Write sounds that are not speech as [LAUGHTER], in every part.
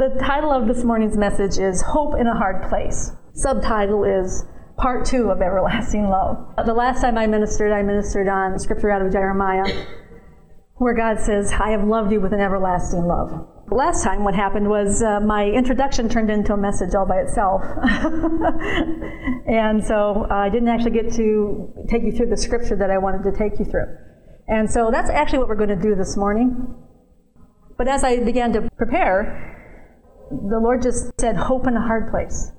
the title of this morning's message is Hope in a Hard Place. Subtitle is Part Two of Everlasting Love. The last time I ministered, I ministered on scripture out of Jeremiah, where God says, I have loved you with an everlasting love. Last time, what happened was uh, my introduction turned into a message all by itself. [LAUGHS] and so uh, I didn't actually get to take you through the scripture that I wanted to take you through. And so that's actually what we're going to do this morning. But as I began to prepare, the Lord just said, Hope in a hard place.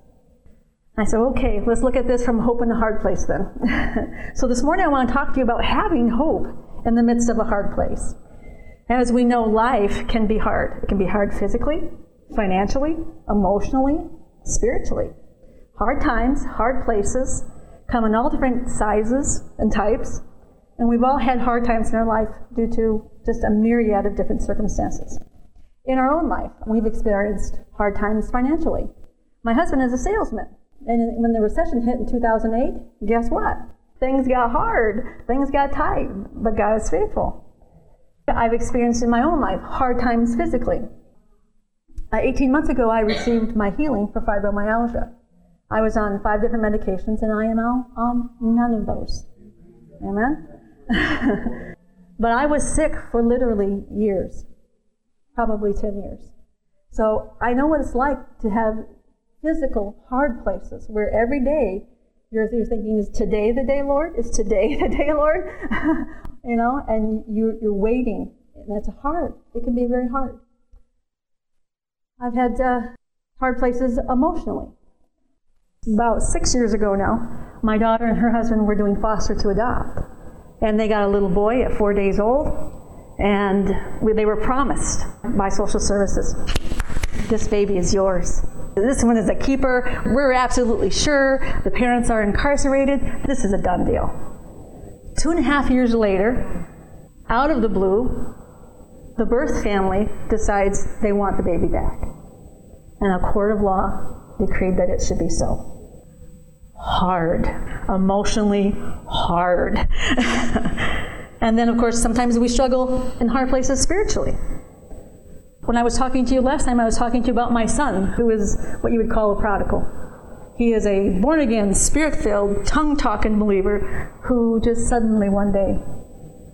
I said, okay, let's look at this from hope in a hard place then. [LAUGHS] so this morning I want to talk to you about having hope in the midst of a hard place. As we know, life can be hard. It can be hard physically, financially, emotionally, spiritually. Hard times, hard places come in all different sizes and types, and we've all had hard times in our life due to just a myriad of different circumstances. In our own life, we've experienced hard times financially. My husband is a salesman, and when the recession hit in 2008, guess what? Things got hard, things got tight, but God is faithful. I've experienced in my own life hard times physically. Uh, 18 months ago, I received my healing for fibromyalgia. I was on five different medications, and I am on none of those. Amen? [LAUGHS] but I was sick for literally years, probably 10 years. So I know what it's like to have physical hard places where every day you're, you're thinking, is today the day, Lord? Is today [LAUGHS] the day, Lord? [LAUGHS] you know, and you, you're waiting. And that's hard. It can be very hard. I've had uh, hard places emotionally. About six years ago now, my daughter and her husband were doing foster to adopt. And they got a little boy at four days old, and they were promised by social services this baby is yours. This one is a keeper. We're absolutely sure. The parents are incarcerated. This is a done deal. Two and a half years later, out of the blue, the birth family decides they want the baby back. And a court of law decreed that it should be so. Hard, emotionally hard. [LAUGHS] and then, of course, sometimes we struggle in hard places spiritually. When I was talking to you last time, I was talking to you about my son, who is what you would call a prodigal. He is a born again, spirit filled, tongue talking believer who just suddenly one day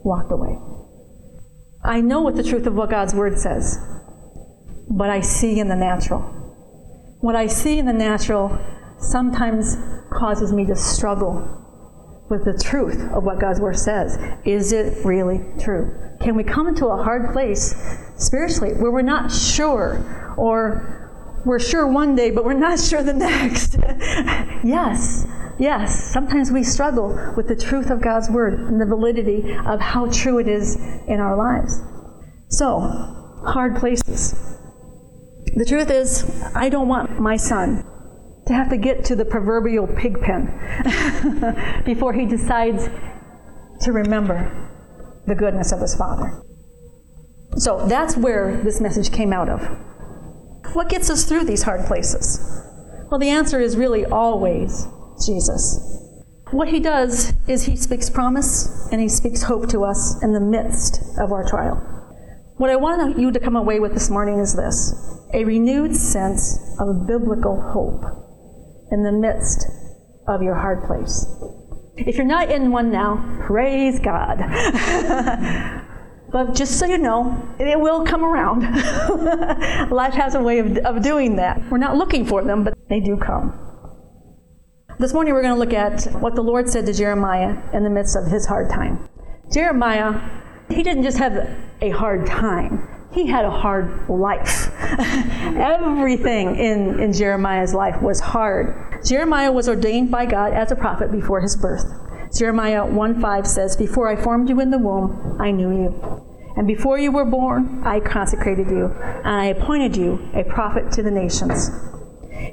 walked away. I know what the truth of what God's word says, but I see in the natural. What I see in the natural sometimes causes me to struggle with the truth of what God's word says. Is it really true? Can we come into a hard place spiritually where we're not sure or we're sure one day, but we're not [LAUGHS] sure the next. [LAUGHS] yes, yes. Sometimes we struggle with the truth of God's word and the validity of how true it is in our lives. So, hard places. The truth is, I don't want my son to have to get to the proverbial pig pen [LAUGHS] before he decides to remember the goodness of his father. So that's where this message came out of. What gets us through these hard places? Well, the answer is really always Jesus. What he does is he speaks promise and he speaks hope to us in the midst of our trial. What I want you to come away with this morning is this a renewed sense of biblical hope in the midst of your hard place. If you're not in one now, praise God. [LAUGHS] But just so you know, it will come around. [LAUGHS] Life has a way of, of doing that. We're not looking for them, but they do come. This morning we're going to look at what the Lord said to Jeremiah in the midst of his hard time. Jeremiah, he didn't just have a hard time, he had a hard life. [LAUGHS] Everything in, in Jeremiah's life was hard. Jeremiah was ordained by God as a prophet before his birth. Jeremiah 1 5 says, Before I formed you in the womb, I knew you. And before you were born, I consecrated you, and I appointed you a prophet to the nations.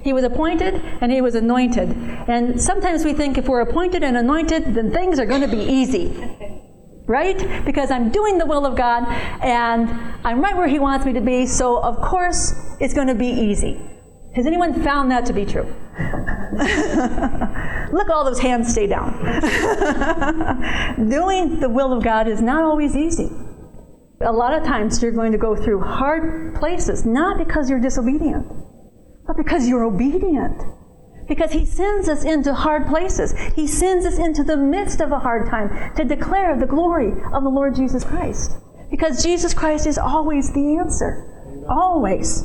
He was appointed and he was anointed. And sometimes we think if we're appointed and anointed, then things are going to be easy. Right? Because I'm doing the will of God and I'm right where He wants me to be, so of course it's going to be easy. Has anyone found that to be true? [LAUGHS] Look, all those hands stay down. [LAUGHS] Doing the will of God is not always easy. A lot of times you're going to go through hard places, not because you're disobedient, but because you're obedient. Because he sends us into hard places. He sends us into the midst of a hard time to declare the glory of the Lord Jesus Christ. Because Jesus Christ is always the answer. Always.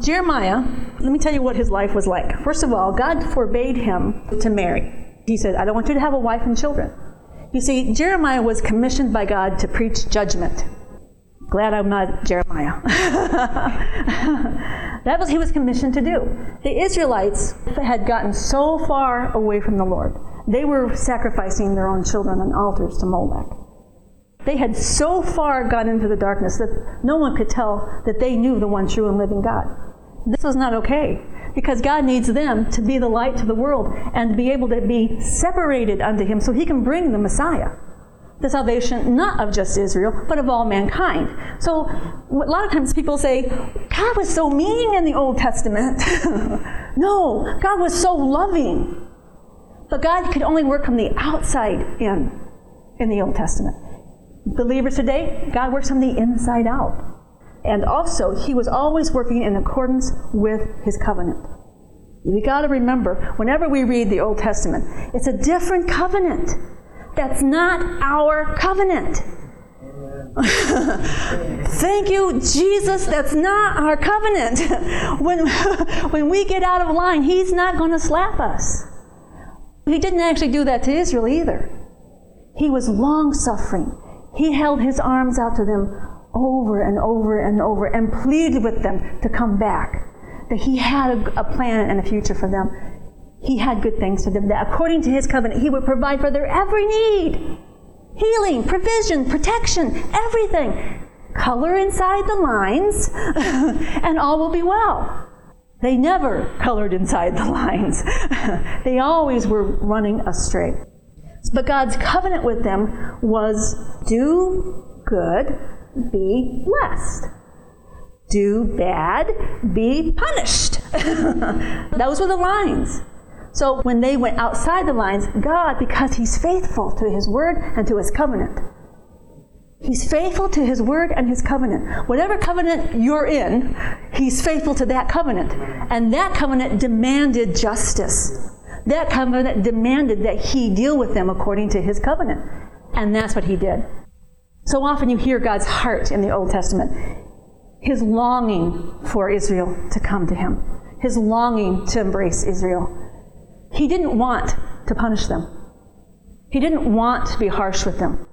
Jeremiah, let me tell you what his life was like. First of all, God forbade him to marry. He said, I don't want you to have a wife and children. You see, Jeremiah was commissioned by God to preach judgment. Glad I'm not Jeremiah. [LAUGHS] that was he was commissioned to do. The Israelites had gotten so far away from the Lord. They were sacrificing their own children on altars to Molech. They had so far gone into the darkness that no one could tell that they knew the one true and living God. This was not okay because God needs them to be the light to the world and be able to be separated unto Him so He can bring the Messiah. The salvation not of just Israel, but of all mankind. So, a lot of times people say, God was so mean in the Old Testament. [LAUGHS] no, God was so loving. But God could only work from the outside in in the Old Testament. Believers today, God works from the inside out. And also, he was always working in accordance with his covenant. We got to remember, whenever we read the Old Testament, it's a different covenant. That's not our covenant. [LAUGHS] Thank you, Jesus. That's not our covenant. [LAUGHS] when, [LAUGHS] when we get out of line, He's not going to slap us. He didn't actually do that to Israel either. He was long suffering. He held His arms out to them over and over and over and pleaded with them to come back. That he had a, a, plan and a future for them. He had good things for them. That according to his covenant, he would provide for their every need healing, provision, protection, everything. Color inside the lines, [LAUGHS] and all will be well. They never colored inside the lines, [LAUGHS] they always were running astray. But God's covenant with them was do good be blessed. Do bad, be punished. [LAUGHS] Those were the lines. So when they went outside the lines, God, because He's faithful to His word and to His covenant, He's faithful to His word and His covenant. Whatever covenant you're in, He's faithful to that covenant. And that covenant demanded justice. That covenant demanded that He deal with them according to His covenant. And that's what He did. So often you hear God's heart in the Old Testament, his longing for Israel to come to him, his longing to embrace Israel. He didn't want to punish them, he didn't want to be harsh with them.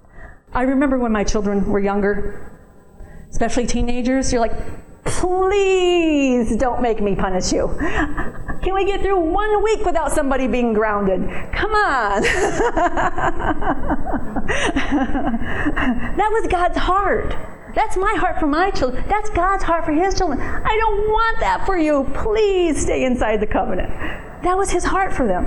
I remember when my children were younger, especially teenagers, you're like, please don't make me punish you. Can we get through one week without somebody being grounded? Come on. [LAUGHS] that was God's heart. That's my heart for my children. That's God's heart for His children. I don't want that for you. Please stay inside the covenant. That was His heart for them.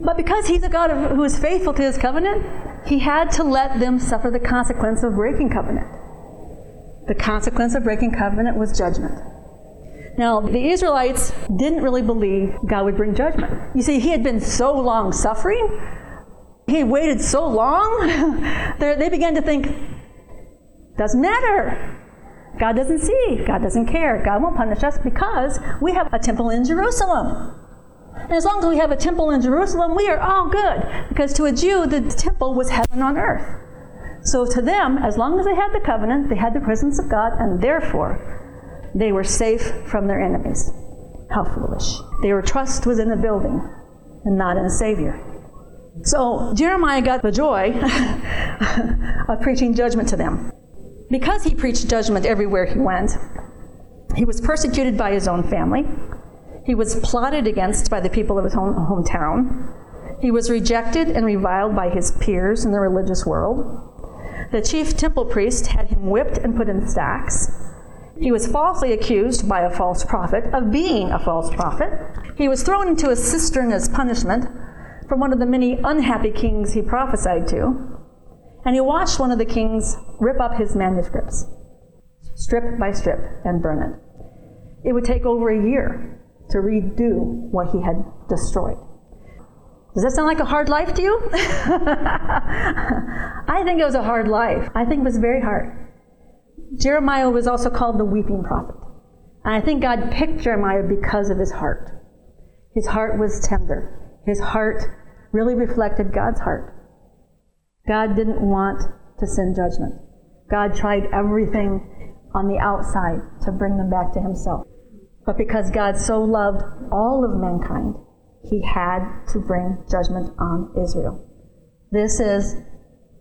But because He's a God who is faithful to His covenant, He had to let them suffer the consequence of breaking covenant. The consequence of breaking covenant was judgment. Now, the Israelites didn't really believe God would bring judgment. You see, He had been so long suffering, He waited so long, [LAUGHS] they began to think, doesn't matter. God doesn't see, God doesn't care, God won't punish us because we have a temple in Jerusalem. And as long as we have a temple in Jerusalem, we are all good. Because to a Jew, the temple was heaven on earth. So to them, as long as they had the covenant, they had the presence of God, and therefore they were safe from their enemies. How foolish. Their trust was in a building and not in a Savior. So Jeremiah got the joy [LAUGHS] of preaching judgment to them. Because he preached judgment everywhere he went, he was persecuted by his own family. He was plotted against by the people of his home, hometown. He was rejected and reviled by his peers in the religious world. The chief temple priest had him whipped and put in stacks. He was falsely accused by a false prophet of being a false prophet. He was thrown into a cistern as punishment from one of the many unhappy kings he prophesied to. And he watched one of the kings rip up his manuscripts, strip by strip, and burn it. It would take over a year to redo what he had destroyed. Does that sound like a hard life to you? [LAUGHS] I think it was a hard life. I think it was very hard. Jeremiah was also called the weeping prophet. And I think God picked Jeremiah because of his heart. His heart was tender. His heart really reflected God's heart. God didn't want to send judgment. God tried everything on the outside to bring them back to himself. But because God so loved all of mankind, he had to bring judgment on Israel. This is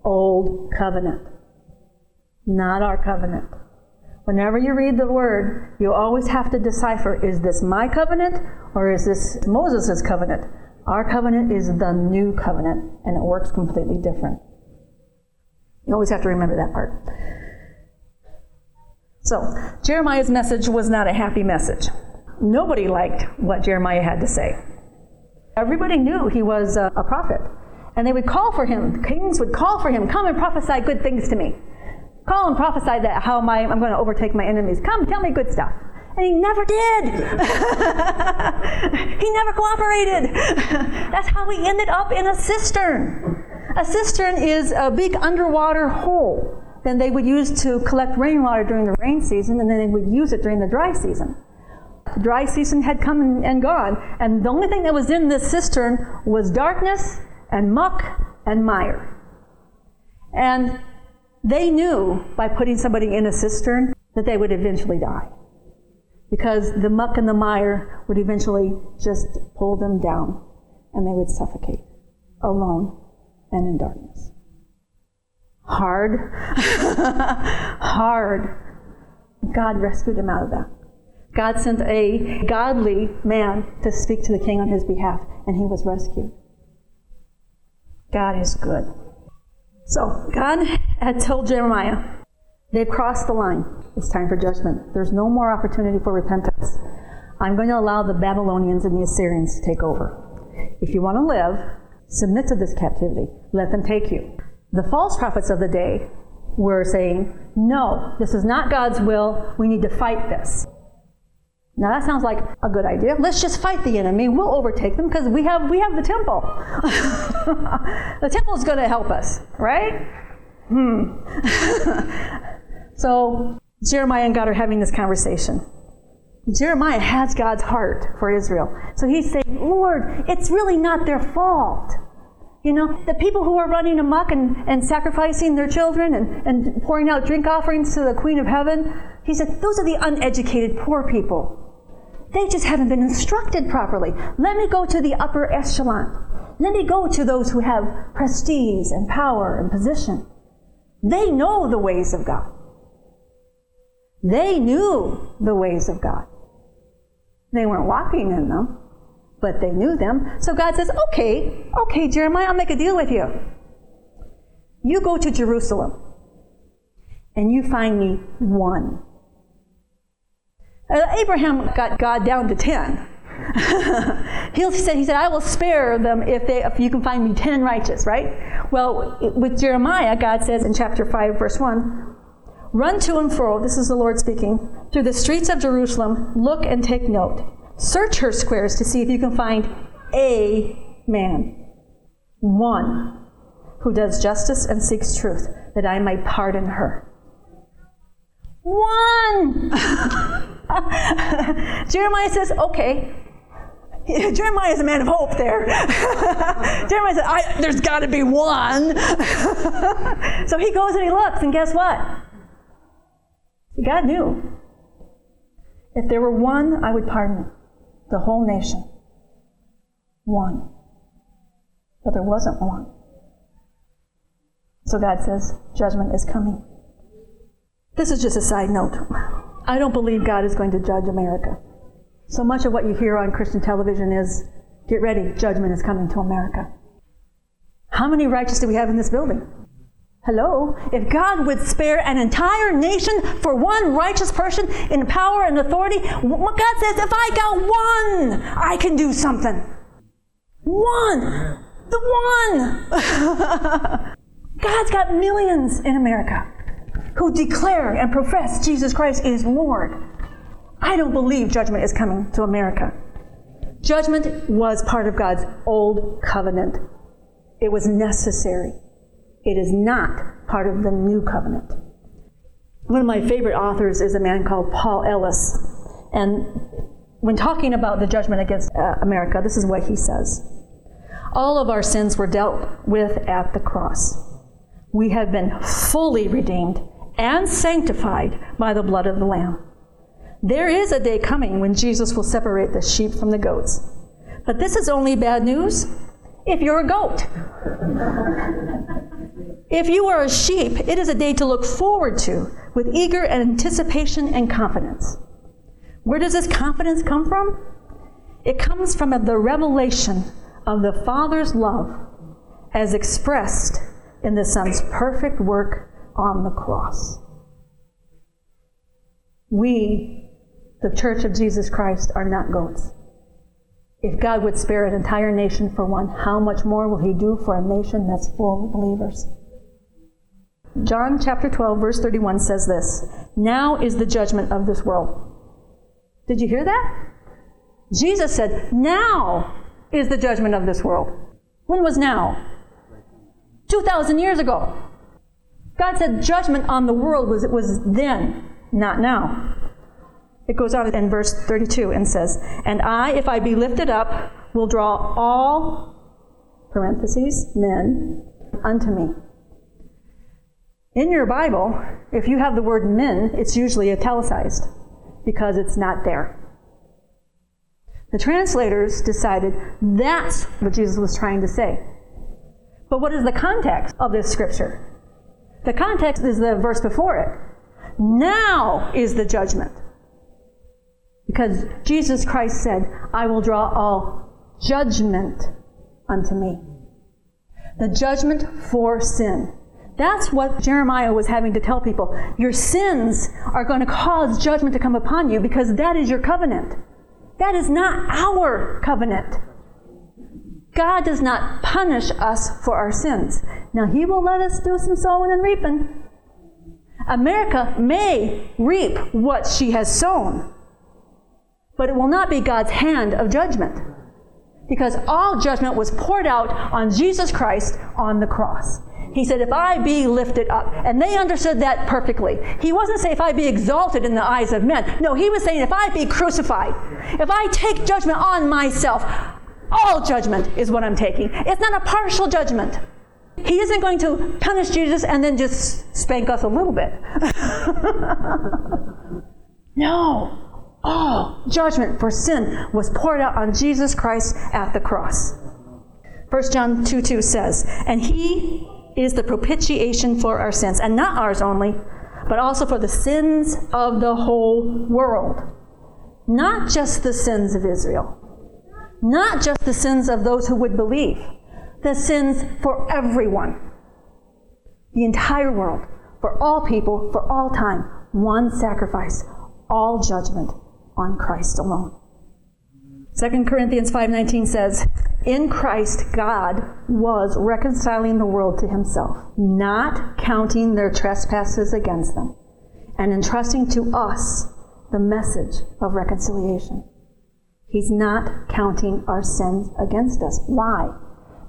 old covenant, not our covenant. Whenever you read the word, you always have to decipher is this my covenant or is this Moses' covenant? Our covenant is the new covenant, and it works completely different. You always have to remember that part. So, Jeremiah's message was not a happy message. Nobody liked what Jeremiah had to say. Everybody knew he was a, prophet. And they would call for him. Kings would call for him, come and prophesy good things to me. Call and prophesy that how my, I'm going to overtake my enemies. Come, tell me good stuff. And he never did. [LAUGHS] he never cooperated. [LAUGHS] That's how he ended up in a cistern. A cistern is a big underwater hole. Then they would use to collect rainwater during the rain season, and then they would use it during the dry season. The dry season had come and, and gone, and the only thing that was in this cistern was darkness and muck and mire. And they knew by putting somebody in a cistern that they would eventually die. Because the muck and the mire would eventually just pull them down and they would suffocate alone and in darkness. Hard. [LAUGHS] Hard. God rescued him out of that. God sent a godly man to speak to the king on his behalf, and he was rescued. God is good. So, God had told Jeremiah, they've crossed the line. It's time for judgment. There's no more opportunity for repentance. I'm going to allow the Babylonians and the Assyrians to take over. If you want to live, submit to this captivity. Let them take you. The false prophets of the day were saying, no, this is not God's will. We need to fight this. Now that sounds like a good idea. Let's just fight the enemy. We'll overtake them because we have we have the temple. [LAUGHS] the temple is going to help us, right? Hmm. [LAUGHS] so Jeremiah and God are having this conversation. Jeremiah has God's heart for Israel. So he's saying, Lord, it's really not their fault. You know, the people who are running amok and, and sacrificing their children and, and pouring out drink offerings to the Queen of Heaven, he said, those are the uneducated poor people. They just haven't been instructed properly. Let me go to the upper echelon. Let me go to those who have prestige and power and position. They know the ways of God. They knew the ways of God. They weren't walking in them, but they knew them. So God says, okay, okay, Jeremiah, I'll make a deal with you. You go to Jerusalem and you find me one. Uh, Abraham got God down to 10. [LAUGHS] he said, he said, I will spare them if, they, if you can find me 10 righteous, right? Well, with Jeremiah, God says in chapter 5, verse 1, Run to and fro, this is the Lord speaking, through the streets of Jerusalem, look and take note. Search her squares to see if you can find a man, one, who does justice and seeks truth, that I might pardon her. One! [LAUGHS] Jeremiah says, okay. [LAUGHS] Jeremiah is a man of hope there. [LAUGHS] Jeremiah says, there's got to be one. so he goes and he looks, and guess what? God knew. If there were one, I would pardon the whole nation. One. But there wasn't one. So God says, judgment is coming. This is just a side note. I don't believe God is going to judge America. So much of what you hear on Christian television is get ready, judgment is coming to America. How many righteous do we have in this building? Hello? If God would spare an entire nation for one righteous person in power and authority, God says, if I got one, I can do something. One! The one! [LAUGHS] God's got millions in America who declare and profess Jesus Christ is Lord. I don't believe judgment is coming to America. Judgment was part of God's old covenant. It was necessary. It is not part of the new covenant. One of my favorite authors is a man called Paul Ellis. And when talking about the judgment against uh, America, this is what he says All of our sins were dealt with at the cross. We have been fully redeemed and sanctified by the blood of the Lamb. There is a day coming when Jesus will separate the sheep from the goats. But this is only bad news if you're a goat. if you are a sheep, it is a day to look forward to with eager anticipation and confidence. Where does this confidence come from? It comes from the revelation of the Father's love as expressed in the Son's perfect work on the cross. We, the Church of Jesus Christ, are not goats. If God would spare an entire nation for one, how much more will He do for a nation that's full of believers? John chapter 12, verse 31 says this Now is the judgment of this world. Did you hear that? Jesus said, Now is the judgment of this world. When was now? 2,000 years ago. God said judgment on the world was, was then, not now. It goes on in verse 32 and says, And I, if I be lifted up, will draw all, parentheses, men, unto me. In your Bible, if you have the word men, it's usually italicized because it's not there. The translators decided that's what Jesus was trying to say. But what is the context of this scripture? The context is the verse before it. Now is the judgment. Because Jesus Christ said, I will draw all judgment unto me. The judgment for sin. That's what Jeremiah was having to tell people. Your sins are going to cause judgment to come upon you because that is your covenant. That is not our covenant. God does not punish us for our sins. Now, He will let us do some sowing and reaping. America may reap what she has sown, but it will not be God's hand of judgment. Because all judgment was poured out on Jesus Christ on the cross. He said, If I be lifted up. And they understood that perfectly. He wasn't saying, If I be exalted in the eyes of men. No, he was saying, If I be crucified, if I take judgment on myself, all judgment is what I'm taking. It's not a partial judgment. He isn't going to punish Jesus and then just spank us a little bit. [LAUGHS] no. All judgment for sin was poured out on Jesus Christ at the cross. 1 John 2 2 says, And he is the propitiation for our sins, and not ours only, but also for the sins of the whole world. Not just the sins of Israel, not just the sins of those who would believe, the sins for everyone, the entire world, for all people, for all time. One sacrifice, all judgment on Christ alone. 2 Corinthians 5:19 says, "In Christ God was reconciling the world to himself, not counting their trespasses against them, and entrusting to us the message of reconciliation." He's not counting our sins against us. Why?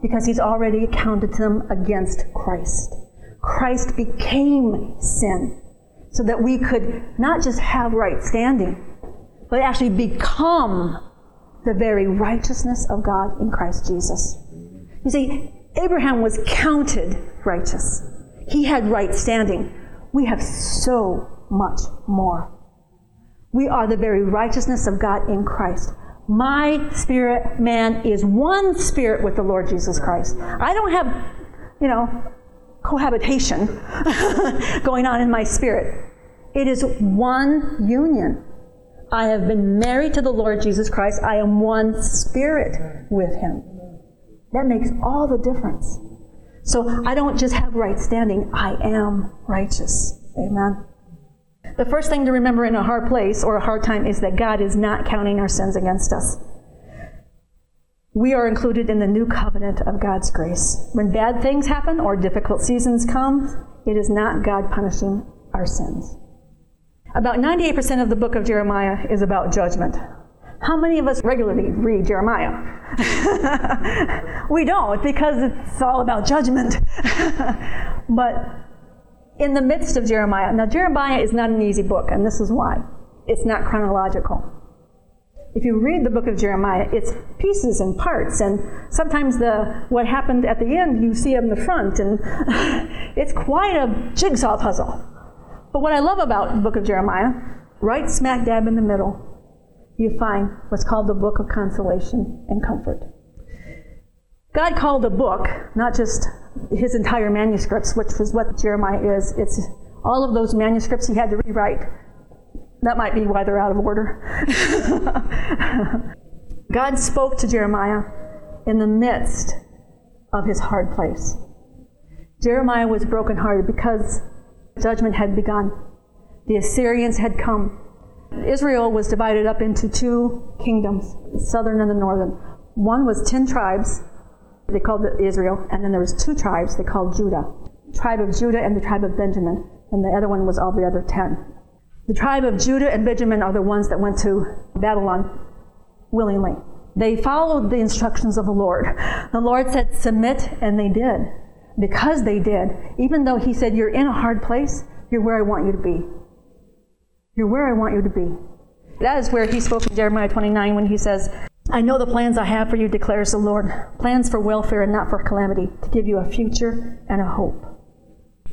Because he's already counted them against Christ. Christ became sin so that we could not just have right standing, but actually become the very righteousness of God in Christ Jesus. You see, Abraham was counted righteous. He had right standing. We have so much more. We are the very righteousness of God in Christ. My spirit man is one spirit with the Lord Jesus Christ. I don't have, you know, cohabitation [LAUGHS] going on in my spirit. It is one union. I have been married to the Lord Jesus Christ. I am one spirit with him. That makes all the difference. So I don't just have right standing, I am righteous. Amen. The first thing to remember in a hard place or a hard time is that God is not counting our sins against us. We are included in the new covenant of God's grace. When bad things happen or difficult seasons come, it is not God punishing our sins. About 98% of the book of Jeremiah is about judgment. How many of us regularly read Jeremiah? [LAUGHS] we don't because it's all about judgment. [LAUGHS] but in the midst of Jeremiah, now Jeremiah is not an easy book, and this is why. It's not chronological. If you read the book of Jeremiah, it's pieces and parts, and sometimes the what happened at the end you see in the front, and [LAUGHS] it's quite a jigsaw puzzle. But what I love about the book of Jeremiah, right smack dab in the middle, you find what's called the book of consolation and comfort. God called a book, not just his entire manuscripts, which was what Jeremiah is. It's all of those manuscripts he had to rewrite. That might be why they're out of order. [LAUGHS] God spoke to Jeremiah in the midst of his hard place. Jeremiah was brokenhearted because judgment had begun. The Assyrians had come. Israel was divided up into two kingdoms, the southern and the northern. One was 10 tribes, they called it Israel, and then there was two tribes they called Judah. Tribe of Judah and the tribe of Benjamin, and the other one was all the other 10. The tribe of Judah and Benjamin are the ones that went to Babylon willingly. They followed the instructions of the Lord. The Lord said, Submit, and they did. Because they did, even though He said, You're in a hard place, you're where I want you to be. You're where I want you to be. That is where He spoke in Jeremiah 29 when He says, I know the plans I have for you, declares the Lord plans for welfare and not for calamity, to give you a future and a hope.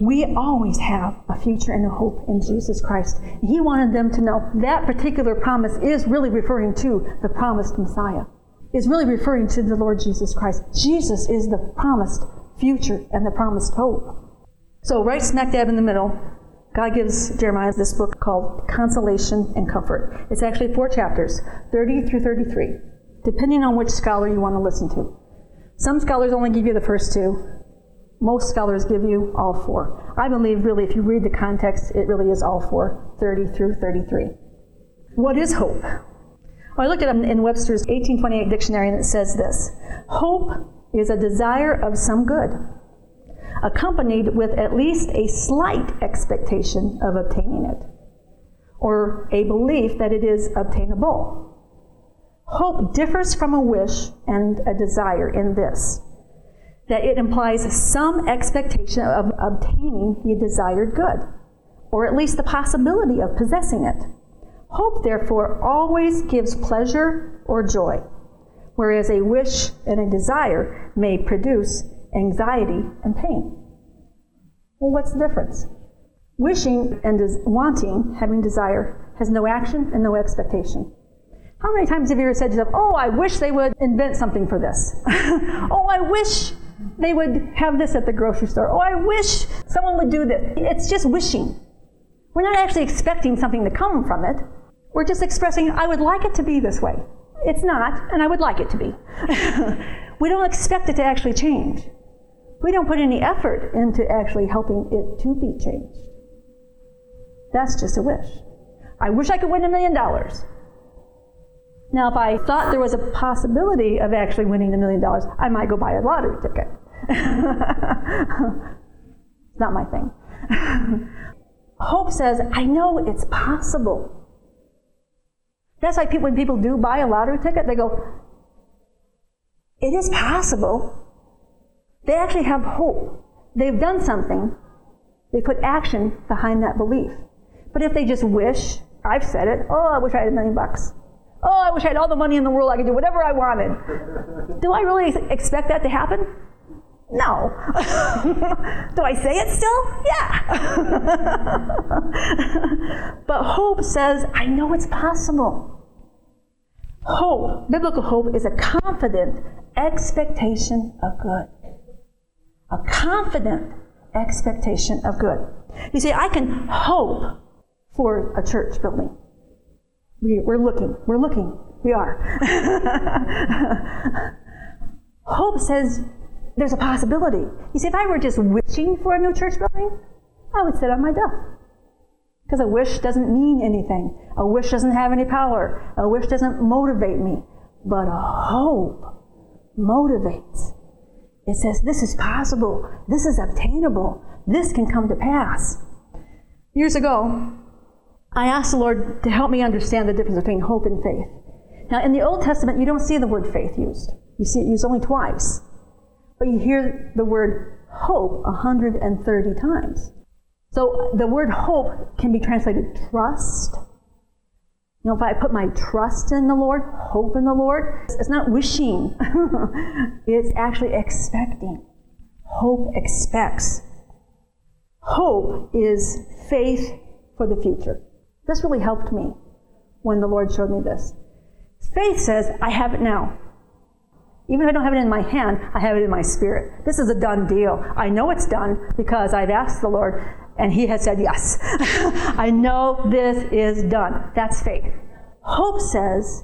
We always have a future and a hope in Jesus Christ. He wanted them to know that particular promise is really referring to the promised Messiah, is really referring to the Lord Jesus Christ. Jesus is the promised future and the promised hope. So, right smack dab in the middle, God gives Jeremiah this book called Consolation and Comfort. It's actually four chapters, 30 through 33, depending on which scholar you want to listen to. Some scholars only give you the first two, most scholars give you all four. I believe, really, if you read the context, it really is all four 30 through 33. What is hope? Well, I looked at it in Webster's 1828 dictionary and it says this Hope is a desire of some good, accompanied with at least a slight expectation of obtaining it, or a belief that it is obtainable. Hope differs from a wish and a desire in this that it implies some expectation of obtaining the desired good, or at least the possibility of possessing it. Hope, therefore, always gives pleasure or joy, whereas a wish and a desire may produce anxiety and pain. Well, what's the difference? Wishing and des- wanting, having desire, has no action and no expectation. How many times have you ever said to yourself, Oh, I wish they would invent something for this? [LAUGHS] oh, I wish they would have this at the grocery store. Oh, I wish someone would do this. It's just wishing. We're not actually expecting something to come from it. We're just expressing, I would like it to be this way. It's not, and I would like it to be. [LAUGHS] we don't expect it to actually change. We don't put any effort into actually helping it to be changed. That's just a wish. I wish I could win a million dollars. Now, if I thought there was a possibility of actually winning a million dollars, I might go buy a lottery ticket. [LAUGHS] Not my thing. [LAUGHS] Hope says, I know it's possible. That's why people, when people do buy a lottery ticket, they go, it is possible. They actually have hope. They've done something. They put action behind that belief. But if they just wish, I've said it, oh, I wish I had a million bucks. Oh, I wish I had all the money in the world. I could do whatever I wanted. do I really expect that to happen? No. [LAUGHS] do I say it still? Yeah. [LAUGHS] but hope says, I know it's possible. Hope, biblical hope, is a confident expectation of good. A confident expectation of good. You see, I can hope for a church building. We, we're looking. We're looking. We are. [LAUGHS] Hope says there's a possibility. You see, if I were just wishing for a new church building, I would sit on my duff. Because a wish doesn't mean anything. A wish doesn't have any power. A wish doesn't motivate me. But a hope motivates. It says, this is possible. This is obtainable. This can come to pass. Years ago, I asked the Lord to help me understand the difference between hope and faith. Now, in the Old Testament, you don't see the word faith used. You see it used only twice. But you hear the word hope 130 times. So the word hope can be translated trust. You know, if I put my trust in the Lord, hope in the Lord, it's not wishing, [LAUGHS] it's actually expecting. Hope expects. Hope is faith for the future. This really helped me when the Lord showed me this. Faith says, I have it now. Even if I don't have it in my hand, I have it in my spirit. This is a done deal. I know it's done because I've asked the Lord and He has said yes. [LAUGHS] I know this is done. That's faith. Hope says,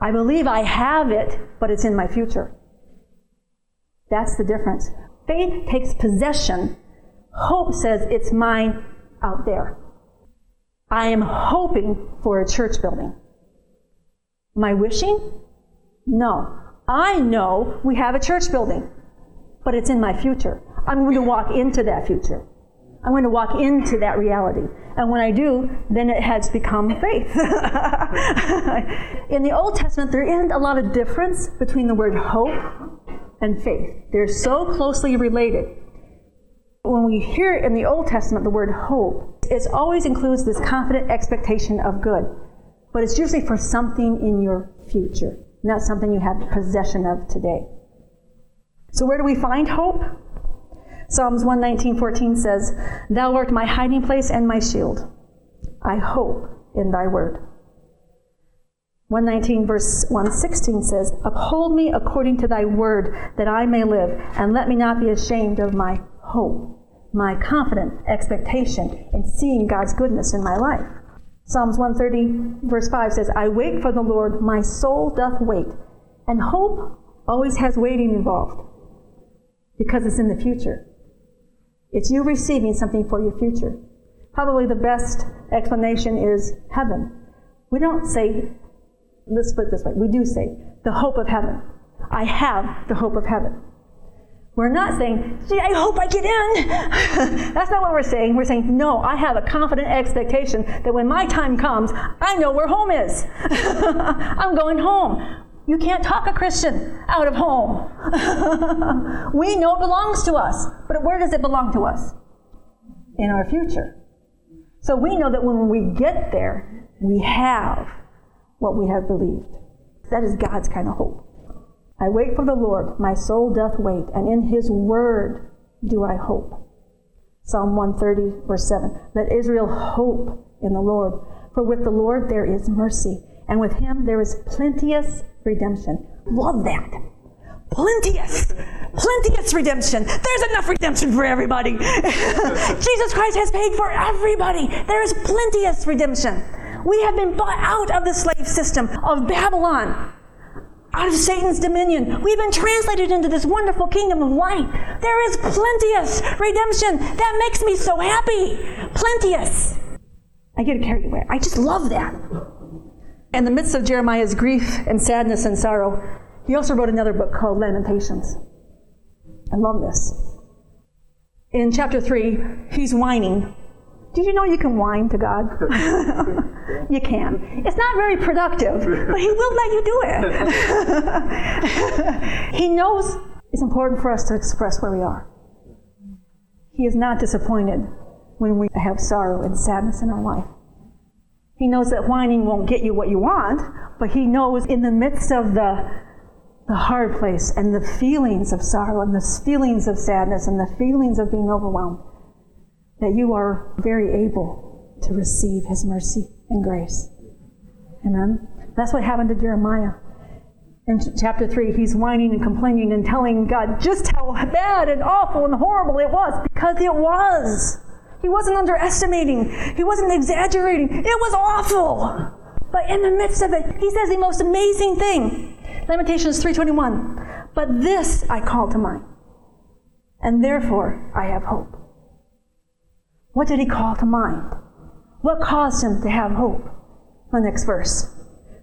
I believe I have it, but it's in my future. That's the difference. Faith takes possession. Hope says it's mine out there. I am hoping for a church building. Am I wishing? No. I know we have a church building, but it's in my future. I'm going to walk into that future. I'm going to walk into that reality. And when I do, then it has become faith. [LAUGHS] in the Old Testament, there isn't a lot of difference between the word hope and faith. They're so closely related. When we hear in the Old Testament the word hope, it always includes this confident expectation of good. But it's usually for something in your future not something you have possession of today. So where do we find hope? Psalms 119:14 says, "Thou art my hiding place and my shield. I hope in thy word." 119 verse 116 says, "Uphold me according to thy word, that I may live, and let me not be ashamed of my hope, my confident expectation in seeing God's goodness in my life." Psalms 130, verse 5 says, I wait for the Lord, my soul doth wait. And hope always has waiting involved because it's in the future. It's you receiving something for your future. Probably the best explanation is heaven. We don't say, let's put it this way, we do say, the hope of heaven. I have the hope of heaven. We're not saying, gee, I hope I get in. [LAUGHS] That's not what we're saying. We're saying, no, I have a confident expectation that when my time comes, I know where home is. [LAUGHS] I'm going home. You can't talk a Christian out of home. [LAUGHS] we know it belongs to us, but where does it belong to us? In our future. So we know that when we get there, we have what we have believed. That is God's kind of hope. I wait for the Lord, my soul doth wait, and in his word do I hope. Psalm 130, verse 7. Let Israel hope in the Lord, for with the Lord there is mercy, and with him there is plenteous redemption. Love that. Plenteous, plenteous redemption. There's enough redemption for everybody. [LAUGHS] Jesus Christ has paid for everybody. There is plenteous redemption. We have been bought out of the slave system of Babylon out of Satan's dominion. We've been translated into this wonderful kingdom of light. There is plenteous redemption. That makes me so happy. Plenteous. I get carried away. I just love that. In the midst of Jeremiah's grief and sadness and sorrow, he also wrote another book called Lamentations. I love this. In chapter 3, he's whining did you know you can whine to God? [LAUGHS] you can. It's not very productive, but He will let you do it. [LAUGHS] he knows it's important for us to express where we are. He is not disappointed when we have sorrow and sadness in our life. He knows that whining won't get you what you want, but He knows in the midst of the, the hard place and the feelings of sorrow and the feelings of sadness and the feelings of being overwhelmed, that you are very able to receive His mercy and grace. Amen? That's what happened to Jeremiah. In chapter 3, he's whining and complaining and telling God just how bad and awful and horrible it was because it was. He wasn't underestimating, he wasn't exaggerating. It was awful. But in the midst of it, he says the most amazing thing. Lamentations 3:21. But this I call to mind, and therefore I have hope. What did he call to mind? What caused him to have hope? The next verse.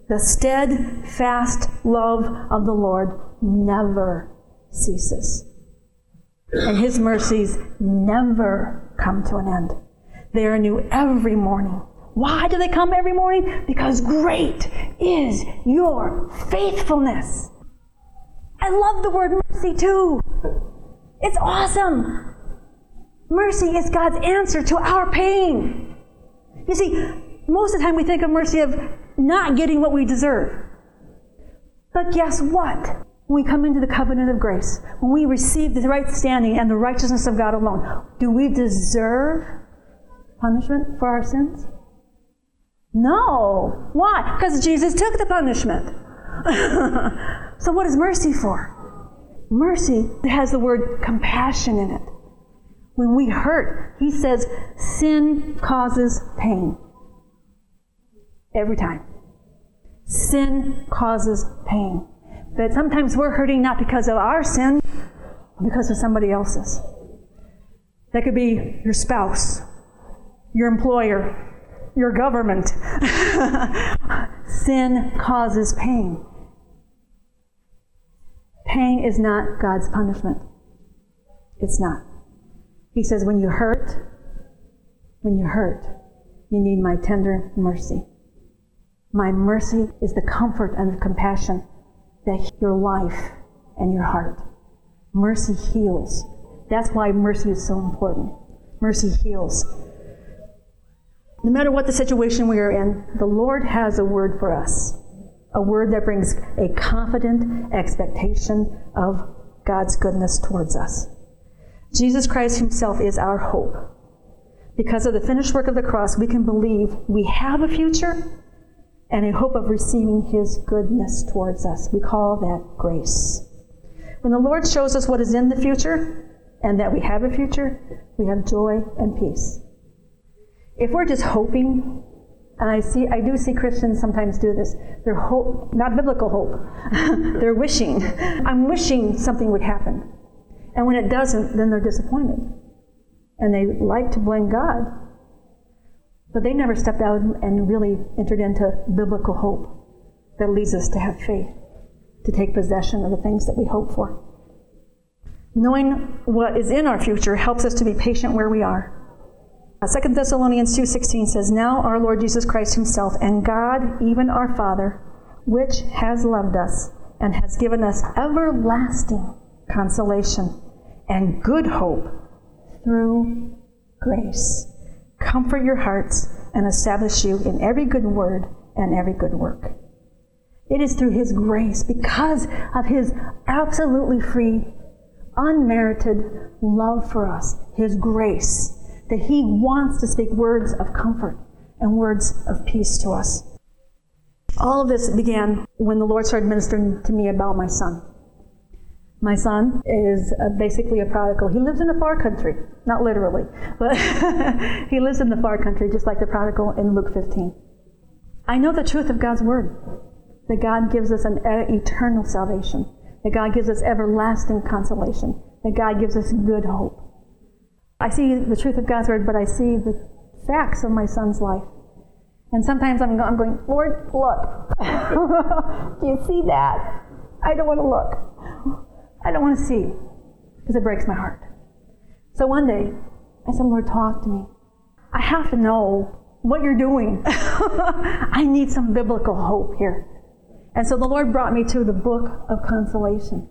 The steadfast love of the Lord never ceases, and his mercies never come to an end. They are new every morning. Why do they come every morning? Because great is your faithfulness. I love the word mercy too. It's awesome. Mercy is God's answer to our pain. You see, most of the time we think of mercy of not getting what we deserve. But guess what? When we come into the covenant of grace, when we receive the right standing and the righteousness of God alone, do we deserve punishment for our sins? No. Why? Because Jesus took the punishment. [LAUGHS] so, what is mercy for? Mercy has the word compassion in it. When we hurt, he says sin causes pain. Every time. Sin causes pain. But sometimes we're hurting not because of our sin, because of somebody else's. That could be your spouse, your employer, your government. [LAUGHS] sin causes pain. Pain is not God's punishment. It's not. He says, when you hurt, when you hurt, you need my tender mercy. My mercy is the comfort and the compassion that your life and your heart. Mercy heals. That's why mercy is so important. Mercy heals. No matter what the situation we are in, the Lord has a word for us. A word that brings a confident expectation of God's goodness towards us. Jesus Christ Himself is our hope. Because of the finished work of the cross, we can believe we have a future and a hope of receiving His goodness towards us. We call that grace. When the Lord shows us what is in the future and that we have a future, we have joy and peace. If we're just hoping, and I see, I do see Christians sometimes do this. They're hope, not biblical hope. [LAUGHS] they're wishing. I'm wishing something would happen, and when it doesn't, then they're disappointed, and they like to blame God but they never stepped out and really entered into biblical hope that leads us to have faith, to take possession of the things that we hope for. Knowing what is in our future helps us to be patient where we are. Uh, 2 Thessalonians 2:16 says, "Now our Lord Jesus Christ himself and God, even our Father, which has loved us and has given us everlasting consolation and good hope through grace." comfort your hearts, and establish you in every good word and every good work. It is through His grace, because of His absolutely free, unmerited love for us, His grace, that He wants to speak words of comfort and words of peace to us. All of this began when the Lord started ministering to me about my son. My son is uh, basically a prodigal. He lives in a far country, not literally, but [LAUGHS] he lives in the far country, just like the prodigal in Luke 15. I know the truth of God's word that God gives us an eternal salvation, that God gives us everlasting consolation, that God gives us good hope. I see the truth of God's word, but I see the facts of my son's life. And sometimes I'm, I'm going, Lord, look. [LAUGHS] Do you see that? I don't want to look. I don't want to see because it breaks my heart. So one day, I said, Lord, talk to me. I have to know what you're doing. [LAUGHS] I need some biblical hope here. And so the Lord brought me to the book of consolation.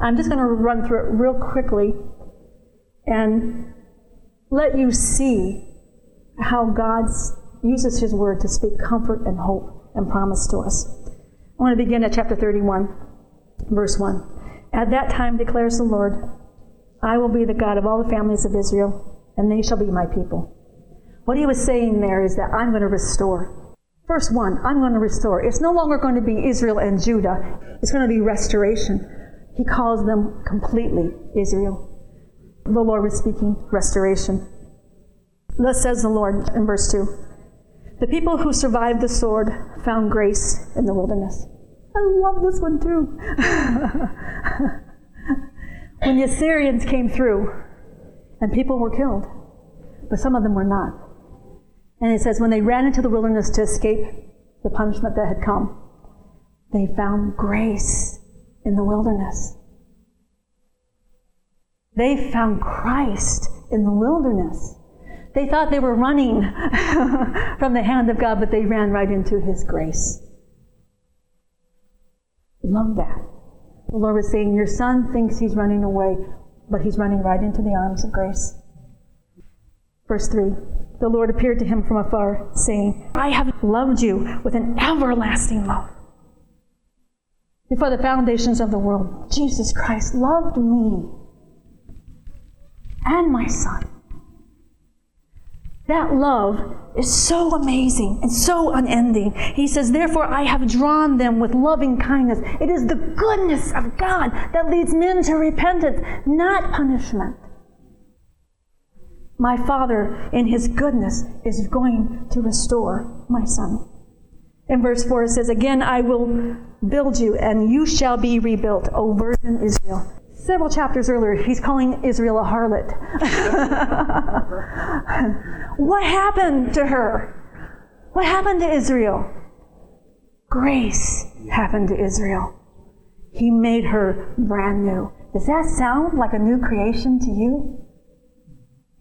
I'm just going to run through it real quickly and let you see how God uses His word to speak comfort and hope and promise to us. I want to begin at chapter 31, verse 1. At that time, declares the Lord, I will be the God of all the families of Israel, and they shall be my people. What he was saying there is that I'm going to restore. Verse 1, I'm going to restore. It's no longer going to be Israel and Judah, it's going to be restoration. He calls them completely Israel. The Lord was speaking restoration. Thus says the Lord in verse 2 The people who survived the sword found grace in the wilderness. I love this one too. [LAUGHS] when the Assyrians came through and people were killed, but some of them were not. And it says, when they ran into the wilderness to escape the punishment that had come, they found grace in the wilderness. They found Christ in the wilderness. They thought they were running [LAUGHS] from the hand of God, but they ran right into His grace. Love that. The Lord was saying, Your son thinks he's running away, but he's running right into the arms of grace. Verse 3 The Lord appeared to him from afar, saying, I have loved you with an everlasting love. Before the foundations of the world, Jesus Christ loved me and my son. That love is so amazing and so unending. He says, Therefore, I have drawn them with loving kindness. It is the goodness of God that leads men to repentance, not punishment. My Father, in His goodness, is going to restore my son. In verse 4, it says, Again, I will build you, and you shall be rebuilt, O virgin Israel. Several chapters earlier, he's calling Israel a harlot. [LAUGHS] [LAUGHS] what happened to her? What happened to Israel? Grace happened to Israel. He made her brand new. Does that sound like a new creation to you?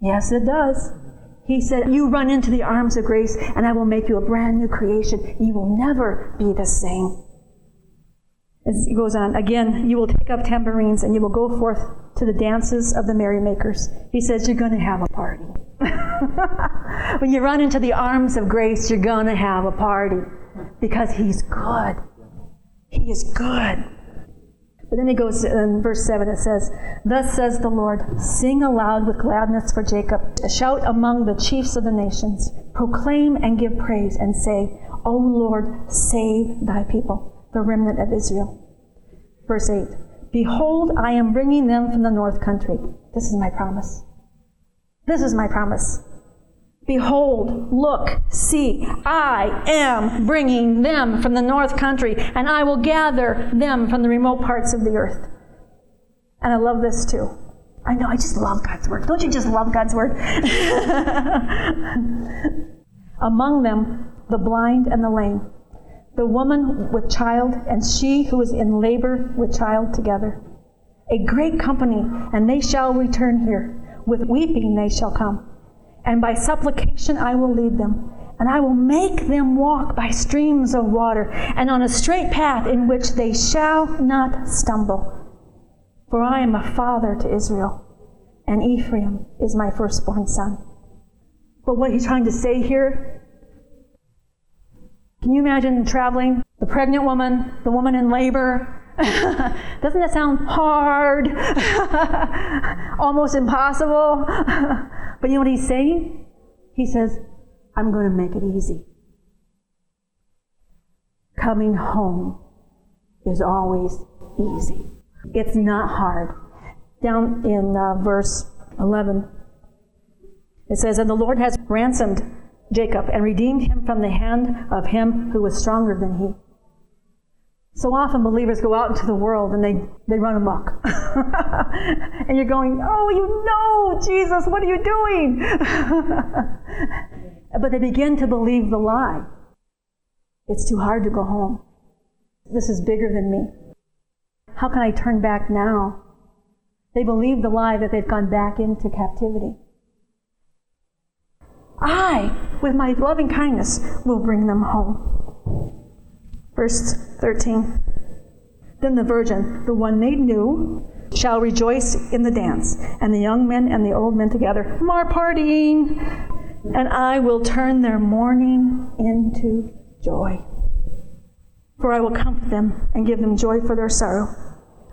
Yes, it does. He said, You run into the arms of grace, and I will make you a brand new creation. You will never be the same. As it goes on, again, you will take up tambourines and you will go forth to the dances of the merrymakers. He says, You're going to have a party. [LAUGHS] when you run into the arms of grace, you're going to have a party because He's good. He is good. But then he goes in verse 7, it says, Thus says the Lord, sing aloud with gladness for Jacob, shout among the chiefs of the nations, proclaim and give praise, and say, O Lord, save thy people, the remnant of Israel. Verse 8, Behold, I am bringing them from the north country. This is my promise. This is my promise. Behold, look, see, I am bringing them from the north country, and I will gather them from the remote parts of the earth. And I love this too. I know, I just love God's word. Don't you just love God's word? [LAUGHS] Among them, the blind and the lame, the woman with child, and she who is in labor with child together. A great company, and they shall return here. With weeping they shall come and by supplication I will lead them. And I will make them walk by streams of water, and on a straight path in which they shall not stumble. For I am a father to Israel, and Ephraim is my firstborn son. But what he's trying to say here, can you imagine traveling? The pregnant woman, the woman in labor, [LAUGHS] doesn't that sound hard? [LAUGHS] Almost impossible? [LAUGHS] but you know what he's saying? He says, I'm going to make it easy. Coming home is always easy. It's not hard. Down in uh, verse 11, it says, And the Lord has ransomed Jacob and redeemed him from the hand of him who was stronger than he. So often believers go out into the world and they, they run amok. [LAUGHS] and you're going, Oh, you know, Jesus, what are you doing? [LAUGHS] but they begin to believe the lie. It's too hard to go home. This is bigger than me. How can I turn back now? They believe the lie that they've gone back into captivity. I, with my loving kindness, will bring them home. Verse 13. Then the virgin, the one made new, shall rejoice in the dance, and the young men and the old men together, more partying, and I will turn their mourning into joy. For I will comfort them and give them joy for their sorrow,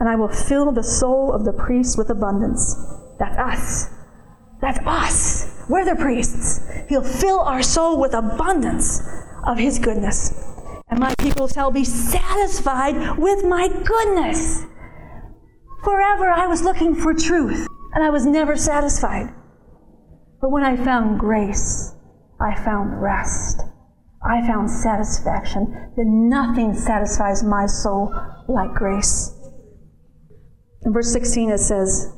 and I will fill the soul of the priest with abundance. That's us. That's us. We're the priests. He'll fill our soul with abundance of His goodness and my people shall be satisfied with my goodness. Forever I was looking for truth, and I was never satisfied. But when I found grace, I found rest. I found satisfaction. Then nothing satisfies my soul like grace. In verse 16 it says,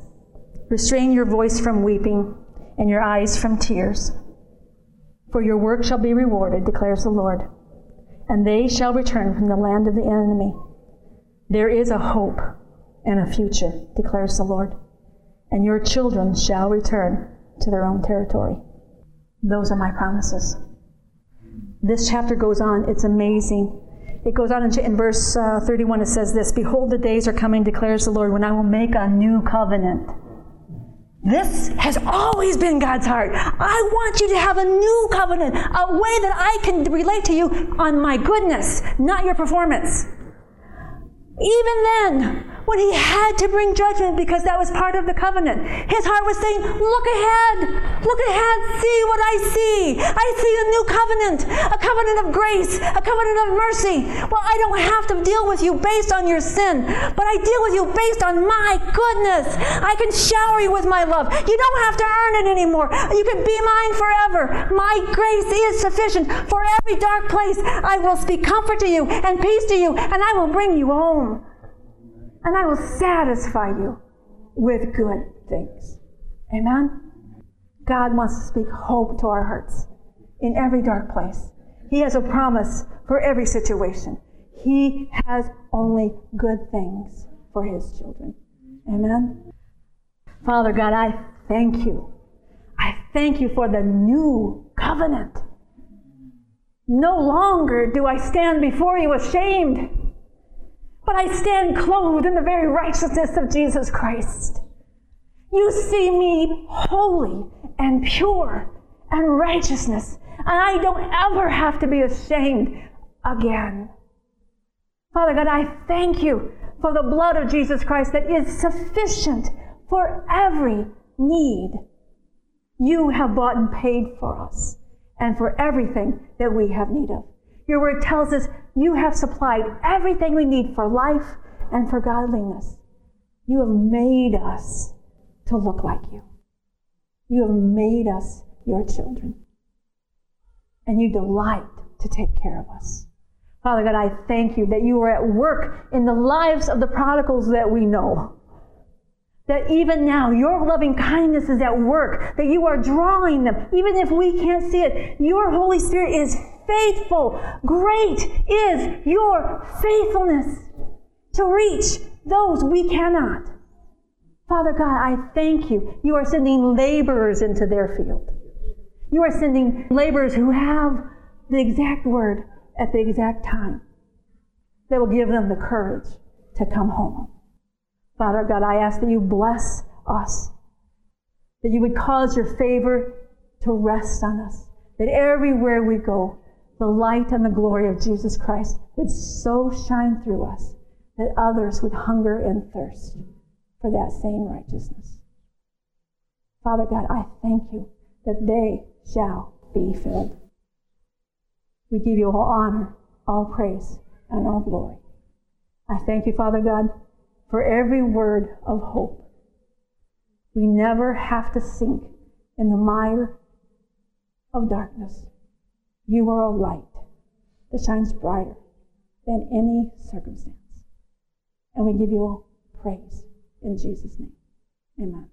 Restrain your voice from weeping and your eyes from tears, for your work shall be rewarded, declares the Lord and they shall return from the land of the enemy. There is a hope and a future, declares the Lord, and your children shall return to their own territory. Those are my promises. This chapter goes on. It's amazing. It goes on in, verse uh, 31. It says this Behold, the days are coming, declares the Lord, when I will make a new covenant. This has always been God's heart. I want you to have a new covenant, a way that I can relate to you on my goodness, not your performance. Even then, when he had to bring judgment because that was part of the covenant. His heart was saying, Look ahead, look ahead, see what I see. I see a new covenant, a covenant of grace, a covenant of mercy. Well, I don't have to deal with you based on your sin, but I deal with you based on my goodness. I can shower you with my love. You don't have to earn it anymore. You can be mine forever. My grace is sufficient for every dark place. I will speak comfort to you and peace to you, and I will bring you home and I will satisfy you with good things. Amen? God wants to speak hope to our hearts in every dark place. He has a promise for every situation. He has only good things for his children. Amen? Father God, I thank you. I thank you for the new covenant. No longer do I stand before you ashamed but I stand clothed in the very righteousness of Jesus Christ. You see me holy and pure and righteousness, and I don't ever have to be ashamed again. Father God, I thank you for the blood of Jesus Christ that is sufficient for every need. You have bought and paid for us and for everything that we have need of. Your word tells us you have supplied everything we need for life and for godliness. You have made us to look like you. You have made us your children. And you delight to take care of us. Father God, I thank you that you are at work in the lives of the prodigals that we know. That even now, your loving kindness is at work, that you are drawing them, even if we can't see it. Your Holy Spirit is faithful. Great is your faithfulness to reach those we cannot. Father God, I thank you. You are sending laborers into their field. You are sending laborers who have the exact word at the exact time that will give them the courage to come home. Father God, I ask that you bless us, that you would cause your favor to rest on us, that everywhere we go, the light and the glory of Jesus Christ would so shine through us that others would hunger and thirst for that same righteousness. Father God, I thank you that they shall be filled. We give you all honor, all praise, and all glory. I thank you, Father God, for every word of hope. We never have to sink in the mire of darkness. You are a light that shines brighter than any circumstance. And we give you all praise in Jesus' name. Amen.